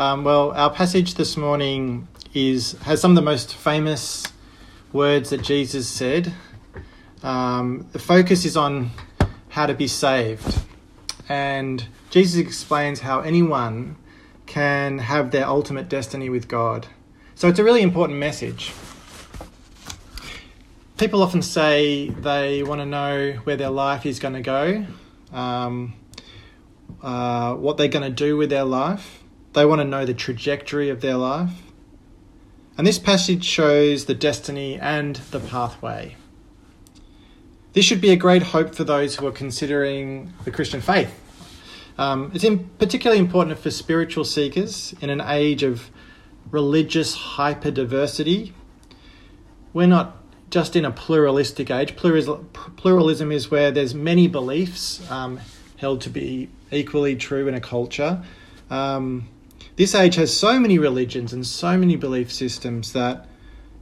Um, well, our passage this morning is has some of the most famous words that Jesus said. Um, the focus is on how to be saved, and Jesus explains how anyone can have their ultimate destiny with God. So it's a really important message. People often say they want to know where their life is going to go, um, uh, what they're going to do with their life. They want to know the trajectory of their life. And this passage shows the destiny and the pathway. This should be a great hope for those who are considering the Christian faith. Um, it's particularly important for spiritual seekers in an age of religious hyperdiversity. We're not just in a pluralistic age. Pluralism is where there's many beliefs um, held to be equally true in a culture. Um, this age has so many religions and so many belief systems that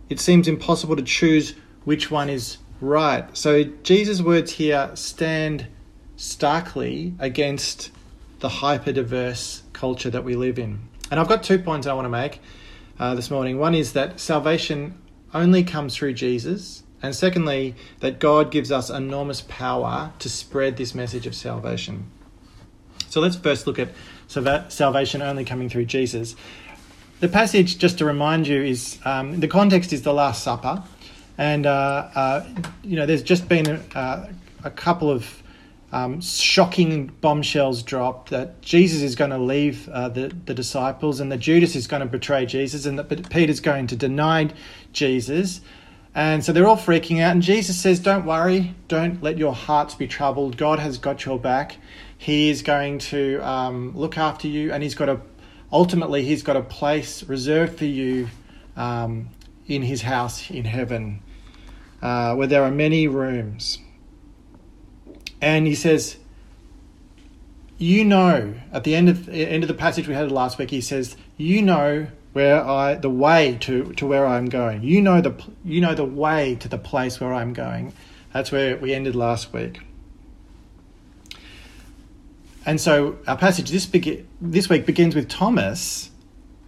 it seems impossible to choose which one is right. So Jesus' words here stand starkly against the hyper diverse culture that we live in. And I've got two points I want to make uh, this morning. One is that salvation only comes through Jesus. And secondly, that God gives us enormous power to spread this message of salvation. So let's first look at salvation only coming through Jesus. The passage, just to remind you, is um, the context is the Last Supper, and uh, uh, you know there's just been a, a couple of um, shocking bombshells dropped that Jesus is going to leave uh, the, the disciples and that Judas is going to betray Jesus and that Peter's going to deny Jesus. And so they're all freaking out. And Jesus says, Don't worry, don't let your hearts be troubled. God has got your back. He is going to um, look after you, and He's got a, ultimately, He's got a place reserved for you um, in His house in heaven, uh, where there are many rooms. And he says, "You know." At the end of end of the passage we had last week, he says, "You know where I the way to to where I'm going. You know the you know the way to the place where I'm going." That's where we ended last week. And so our passage this this week begins with Thomas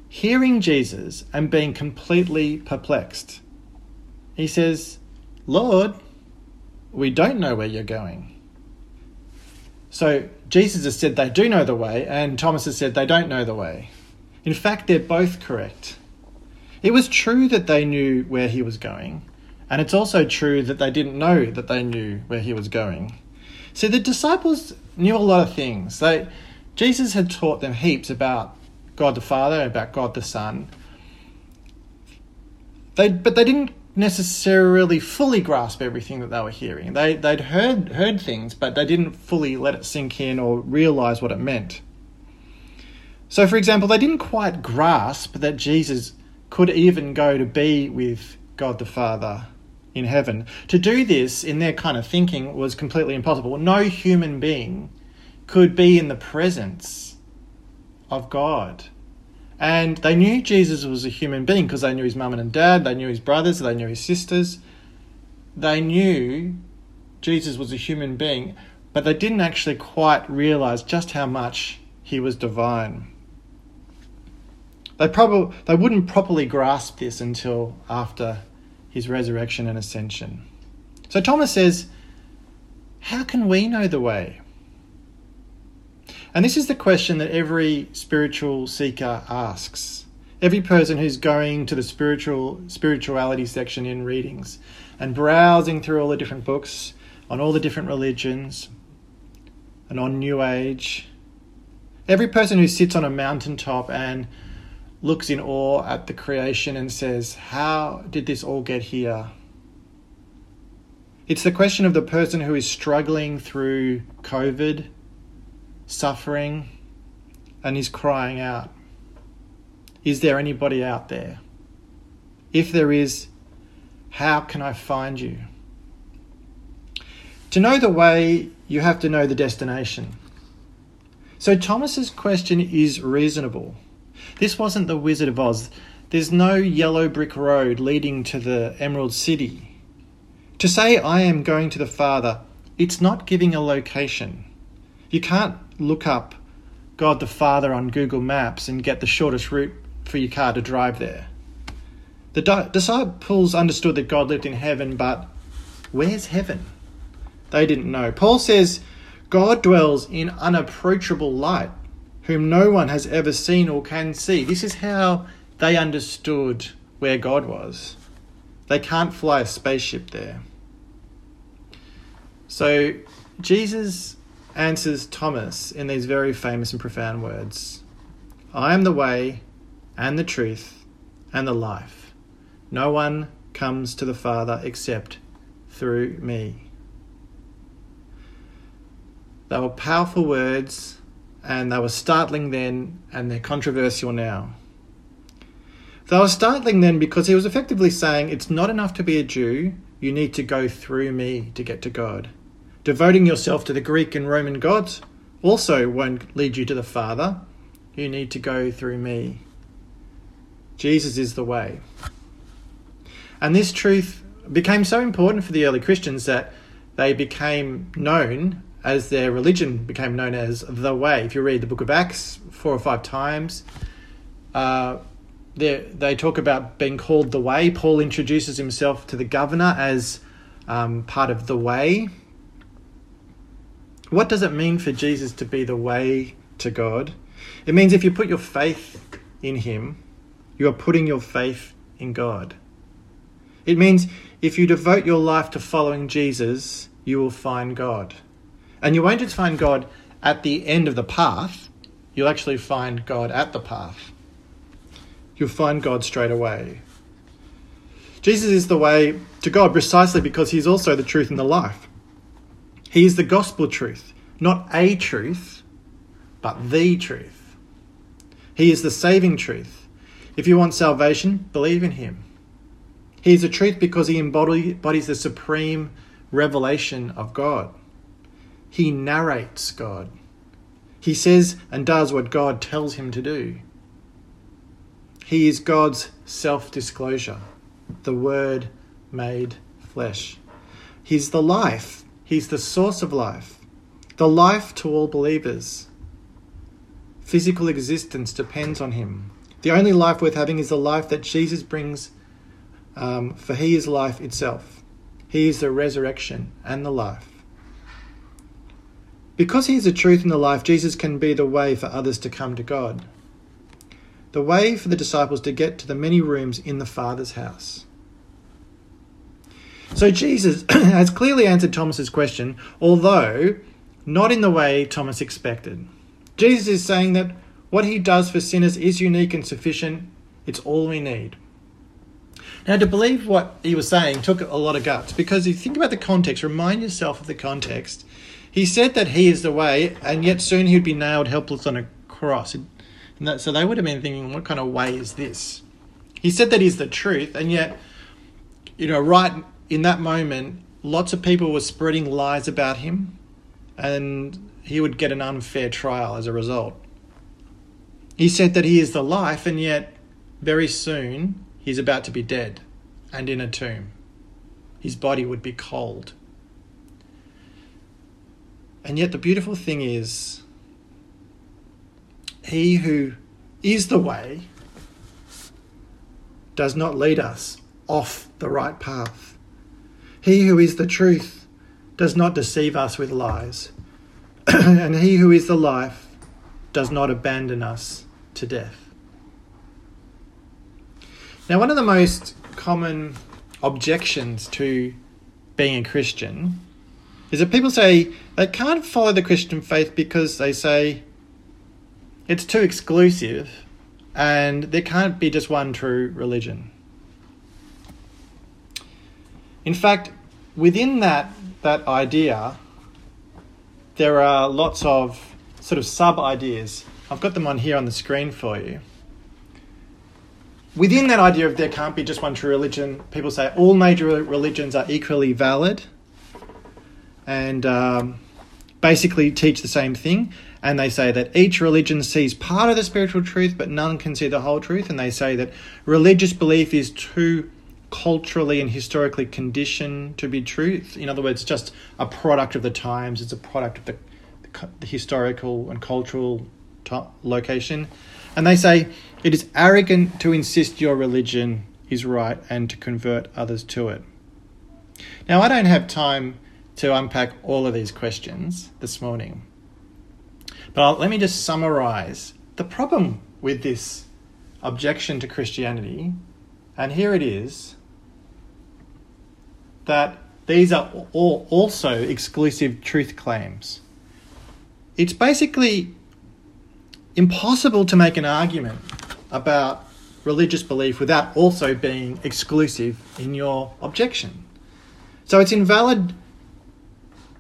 hearing Jesus and being completely perplexed. He says, "Lord, we don't know where you're going." So Jesus has said they do know the way, and Thomas has said they don't know the way. In fact, they're both correct. It was true that they knew where he was going, and it's also true that they didn't know that they knew where he was going. See, the disciples knew a lot of things. Jesus had taught them heaps about God the Father, about God the Son. They, but they didn't necessarily fully grasp everything that they were hearing. They they'd heard heard things, but they didn't fully let it sink in or realize what it meant. So, for example, they didn't quite grasp that Jesus could even go to be with God the Father in heaven. To do this in their kind of thinking was completely impossible. No human being could be in the presence of God and they knew Jesus was a human being because they knew his mum and dad, they knew his brothers, they knew his sisters. They knew Jesus was a human being, but they didn't actually quite realize just how much he was divine. They probably they wouldn't properly grasp this until after his resurrection and ascension. So Thomas says, "How can we know the way?" And this is the question that every spiritual seeker asks. Every person who's going to the spiritual spirituality section in readings and browsing through all the different books on all the different religions and on New Age. Every person who sits on a mountaintop and looks in awe at the creation and says, How did this all get here? It's the question of the person who is struggling through COVID suffering, and is crying out, Is there anybody out there? If there is, how can I find you? To know the way, you have to know the destination. So Thomas's question is reasonable. This wasn't the Wizard of Oz. There's no yellow brick road leading to the Emerald City. To say I am going to the Father, it's not giving a location. You can't look up God the Father on Google Maps and get the shortest route for your car to drive there. The di- disciples understood that God lived in heaven, but where's heaven? They didn't know. Paul says God dwells in unapproachable light, whom no one has ever seen or can see. This is how they understood where God was. They can't fly a spaceship there. So Jesus answers Thomas in these very famous and profound words I am the way and the truth and the life. No one comes to the Father except through me. They were powerful words and they were startling then and they're controversial now. They were startling then because he was effectively saying it's not enough to be a Jew, you need to go through me to get to God. Devoting yourself to the Greek and Roman gods also won't lead you to the Father. You need to go through me. Jesus is the way. And this truth became so important for the early Christians that they became known as their religion became known as the way. If you read the book of Acts four or five times, uh, they talk about being called the way. Paul introduces himself to the governor as um, part of the way. What does it mean for Jesus to be the way to God? It means if you put your faith in Him, you are putting your faith in God. It means if you devote your life to following Jesus, you will find God. And you won't just find God at the end of the path, you'll actually find God at the path. You'll find God straight away. Jesus is the way to God precisely because He's also the truth and the life. He is the gospel truth, not a truth, but the truth. He is the saving truth. If you want salvation, believe in him. He is the truth because he embodies the supreme revelation of God. He narrates God. He says and does what God tells him to do. He is God's self disclosure, the Word made flesh. He's the life He's the source of life, the life to all believers. Physical existence depends on Him. The only life worth having is the life that Jesus brings, um, for He is life itself. He is the resurrection and the life. Because He is the truth and the life, Jesus can be the way for others to come to God. The way for the disciples to get to the many rooms in the Father's house. So Jesus has clearly answered Thomas's question, although not in the way Thomas expected. Jesus is saying that what he does for sinners is unique and sufficient. It's all we need. Now, to believe what he was saying took a lot of guts because if you think about the context, remind yourself of the context. He said that he is the way, and yet soon he'd be nailed helpless on a cross. That, so they would have been thinking, what kind of way is this? He said that he's the truth, and yet, you know, right in that moment, lots of people were spreading lies about him, and he would get an unfair trial as a result. He said that he is the life, and yet very soon he's about to be dead and in a tomb. His body would be cold. And yet, the beautiful thing is, he who is the way does not lead us off the right path. He who is the truth does not deceive us with lies, and he who is the life does not abandon us to death. Now, one of the most common objections to being a Christian is that people say they can't follow the Christian faith because they say it's too exclusive and there can't be just one true religion. In fact, within that that idea, there are lots of sort of sub ideas. I've got them on here on the screen for you. Within that idea of there can't be just one true religion, people say all major religions are equally valid and um, basically teach the same thing. And they say that each religion sees part of the spiritual truth, but none can see the whole truth. And they say that religious belief is too culturally and historically conditioned to be truth. In other words, just a product of the times. It's a product of the, the, historical and cultural location. And they say it is arrogant to insist your religion is right and to convert others to it. Now, I don't have time to unpack all of these questions this morning, but I'll, let me just summarize the problem with this objection to Christianity, and here it is that these are all also exclusive truth claims. It's basically impossible to make an argument about religious belief without also being exclusive in your objection. So it's invalid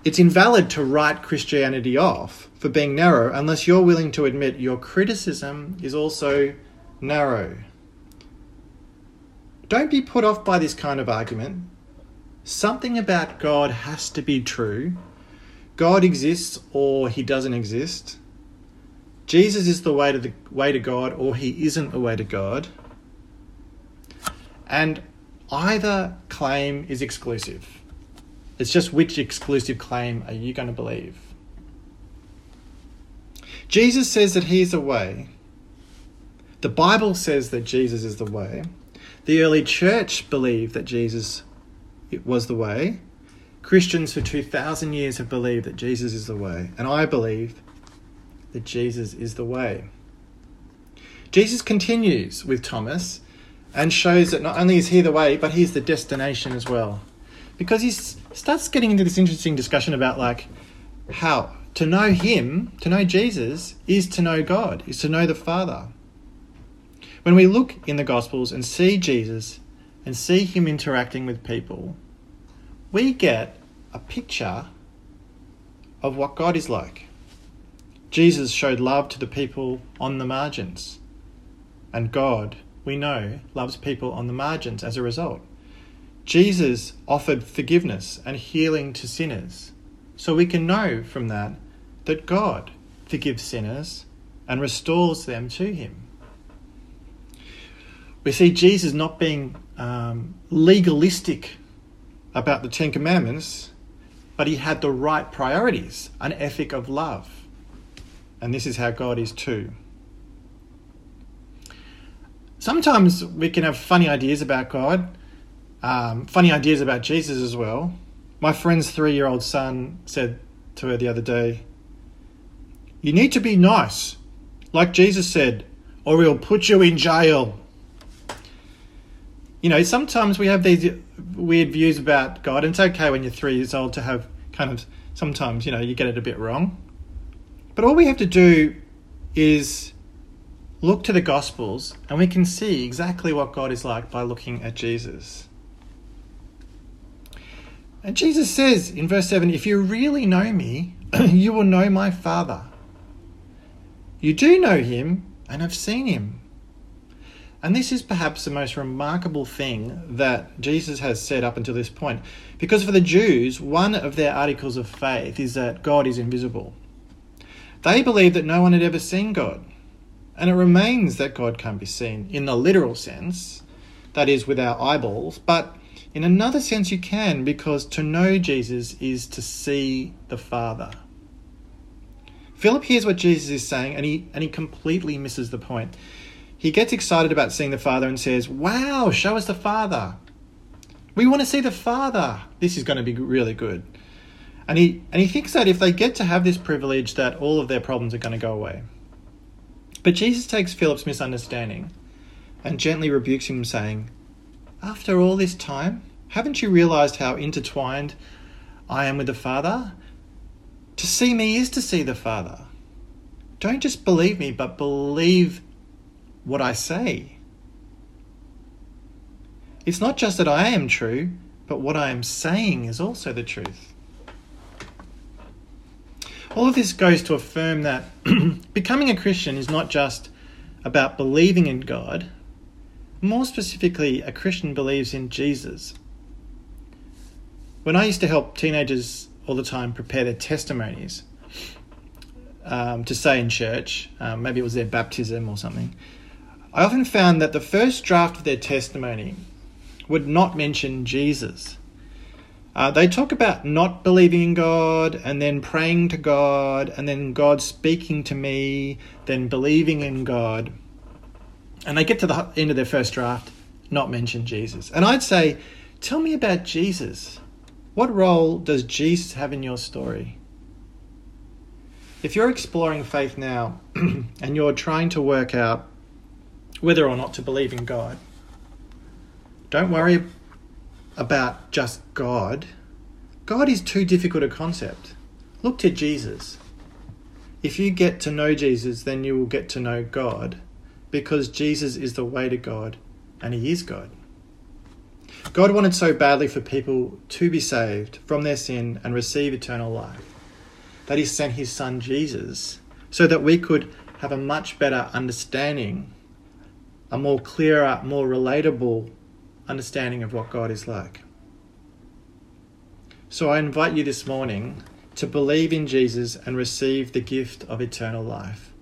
it's invalid to write Christianity off for being narrow unless you're willing to admit your criticism is also narrow. Don't be put off by this kind of argument. Something about God has to be true. God exists or he doesn't exist. Jesus is the way to the way to God or he isn't the way to God. And either claim is exclusive. It's just which exclusive claim are you going to believe? Jesus says that he is the way. The Bible says that Jesus is the way. The early church believed that Jesus was the way. Christians for 2,000 years have believed that Jesus is the way. And I believe that Jesus is the way. Jesus continues with Thomas and shows that not only is he the way, but he's the destination as well. Because he starts getting into this interesting discussion about like how to know him, to know Jesus, is to know God, is to know the Father. When we look in the Gospels and see Jesus and see him interacting with people, we get a picture of what God is like. Jesus showed love to the people on the margins. And God, we know, loves people on the margins as a result. Jesus offered forgiveness and healing to sinners. So we can know from that that God forgives sinners and restores them to Him. We see Jesus not being um, legalistic about the Ten Commandments, but he had the right priorities, an ethic of love. And this is how God is too. Sometimes we can have funny ideas about God, um, funny ideas about Jesus as well. My friend's three year old son said to her the other day, You need to be nice, like Jesus said, or we'll put you in jail. You know, sometimes we have these weird views about God, and it's okay when you're three years old to have kind of sometimes, you know, you get it a bit wrong. But all we have to do is look to the Gospels and we can see exactly what God is like by looking at Jesus. And Jesus says in verse 7 If you really know me, you will know my Father. You do know him and have seen him. And this is perhaps the most remarkable thing that Jesus has said up until this point. Because for the Jews, one of their articles of faith is that God is invisible. They believe that no one had ever seen God. And it remains that God can't be seen in the literal sense, that is, with our eyeballs, but in another sense you can, because to know Jesus is to see the Father. Philip hears what Jesus is saying and he, and he completely misses the point. He gets excited about seeing the Father and says, Wow, show us the Father. We want to see the Father. This is going to be really good. And he, and he thinks that if they get to have this privilege, that all of their problems are going to go away. But Jesus takes Philip's misunderstanding and gently rebukes him, saying, After all this time, haven't you realized how intertwined I am with the Father? To see me is to see the Father. Don't just believe me, but believe what I say. It's not just that I am true, but what I am saying is also the truth. All of this goes to affirm that becoming a Christian is not just about believing in God. More specifically, a Christian believes in Jesus. When I used to help teenagers all the time prepare their testimonies um, to say in church, um, maybe it was their baptism or something, I often found that the first draft of their testimony would not mention Jesus. Uh, they talk about not believing in God and then praying to God and then God speaking to me, then believing in God. And they get to the end of their first draft, not mention Jesus. And I'd say, tell me about Jesus. What role does Jesus have in your story? If you're exploring faith now and you're trying to work out whether or not to believe in God, don't worry about just God. God is too difficult a concept. Look to Jesus. If you get to know Jesus, then you will get to know God because Jesus is the way to God and He is God. God wanted so badly for people to be saved from their sin and receive eternal life that He sent His Son Jesus so that we could have a much better understanding, a more clearer, more relatable understanding of what God is like. So I invite you this morning to believe in Jesus and receive the gift of eternal life.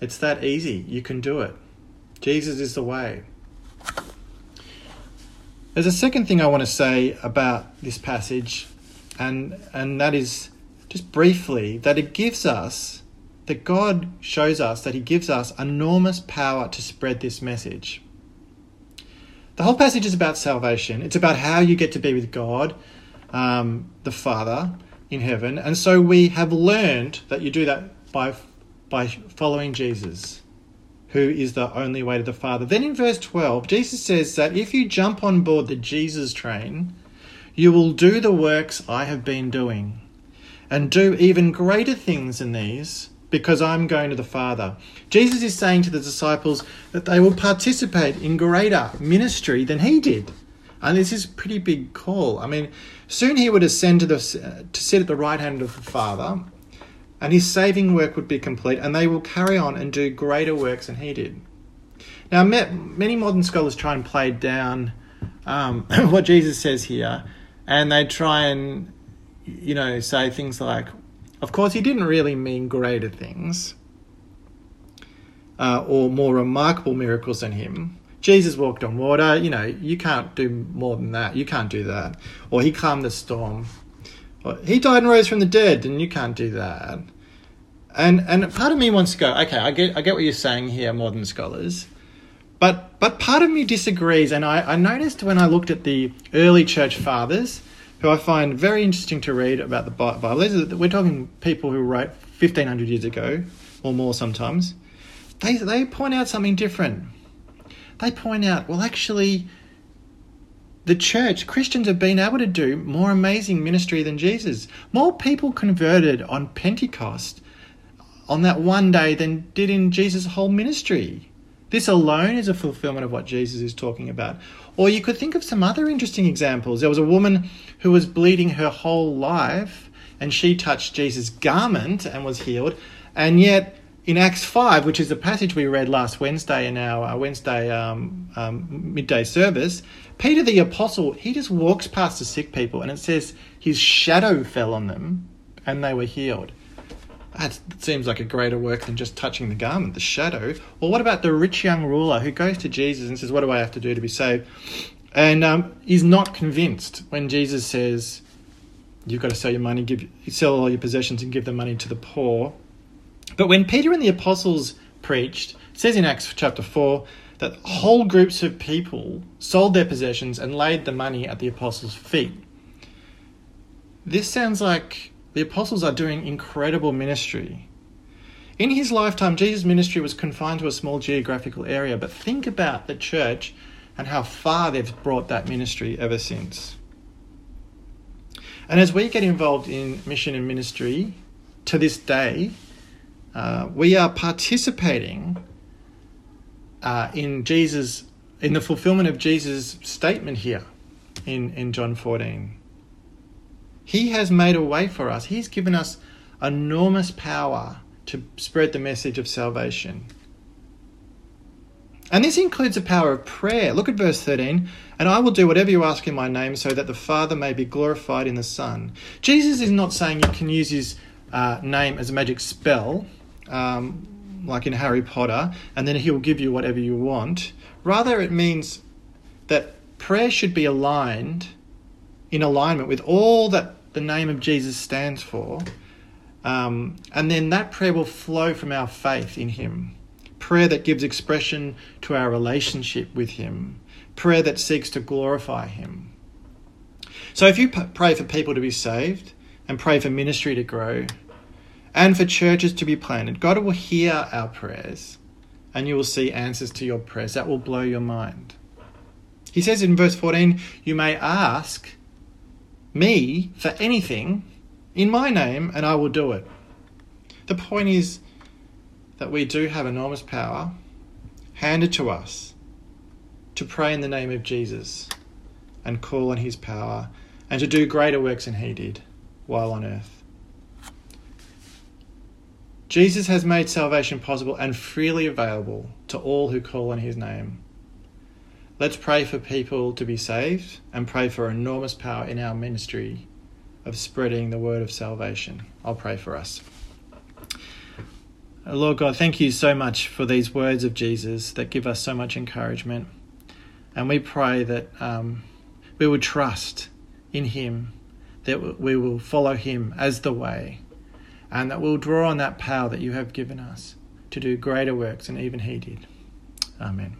It's that easy. You can do it. Jesus is the way. There's a second thing I want to say about this passage, and, and that is just briefly that it gives us, that God shows us that He gives us enormous power to spread this message. The whole passage is about salvation. It's about how you get to be with God, um, the Father in heaven. And so we have learned that you do that by, by following Jesus, who is the only way to the Father. Then in verse 12, Jesus says that if you jump on board the Jesus train, you will do the works I have been doing, and do even greater things than these because I'm going to the Father. Jesus is saying to the disciples that they will participate in greater ministry than he did. And this is a pretty big call. I mean, soon he would ascend to, the, to sit at the right hand of the Father, and his saving work would be complete, and they will carry on and do greater works than he did. Now, many modern scholars try and play down um, what Jesus says here, and they try and, you know, say things like, of course, he didn't really mean greater things uh, or more remarkable miracles than him. Jesus walked on water, you know, you can't do more than that. You can't do that. Or he calmed the storm. He died and rose from the dead, and you can't do that. And and part of me wants to go, okay, I get I get what you're saying here, modern scholars. But but part of me disagrees, and I, I noticed when I looked at the early church fathers, who I find very interesting to read about the Bible. is that We're talking people who wrote 1500 years ago, or more sometimes. They, they point out something different. They point out, well, actually, the church, Christians have been able to do more amazing ministry than Jesus. More people converted on Pentecost on that one day than did in Jesus' whole ministry. This alone is a fulfillment of what Jesus is talking about. Or you could think of some other interesting examples. There was a woman who was bleeding her whole life, and she touched Jesus' garment and was healed. And yet, in Acts 5, which is the passage we read last Wednesday in our Wednesday um, um, midday service, Peter the apostle, he just walks past the sick people and it says his shadow fell on them and they were healed. That seems like a greater work than just touching the garment, the shadow. Or what about the rich young ruler who goes to Jesus and says, What do I have to do to be saved? And um, is not convinced when Jesus says, You've got to sell your money, give, sell all your possessions, and give the money to the poor. But when Peter and the apostles preached, it says in Acts chapter 4 that whole groups of people sold their possessions and laid the money at the apostles' feet. This sounds like the apostles are doing incredible ministry. In his lifetime, Jesus' ministry was confined to a small geographical area, but think about the church and how far they've brought that ministry ever since. And as we get involved in mission and ministry to this day, uh, we are participating uh, in Jesus, in the fulfillment of Jesus' statement here in, in John 14. He has made a way for us. He's given us enormous power to spread the message of salvation. And this includes the power of prayer. Look at verse 13. And I will do whatever you ask in my name so that the Father may be glorified in the Son. Jesus is not saying you can use his uh, name as a magic spell, um, like in Harry Potter, and then he'll give you whatever you want. Rather, it means that prayer should be aligned in alignment with all that the name of Jesus stands for. Um, and then that prayer will flow from our faith in Him. Prayer that gives expression to our relationship with Him. Prayer that seeks to glorify Him. So if you p- pray for people to be saved and pray for ministry to grow and for churches to be planted, God will hear our prayers and you will see answers to your prayers. That will blow your mind. He says in verse 14, You may ask me for anything in my name, and I will do it. The point is that we do have enormous power handed to us to pray in the name of Jesus and call on his power and to do greater works than he did while on earth. Jesus has made salvation possible and freely available to all who call on his name. Let's pray for people to be saved and pray for enormous power in our ministry of spreading the word of salvation. I'll pray for us. Lord God, thank you so much for these words of Jesus that give us so much encouragement. And we pray that um, we would trust in Him, that we will follow Him as the way, and that we'll draw on that power that you have given us to do greater works than even He did. Amen.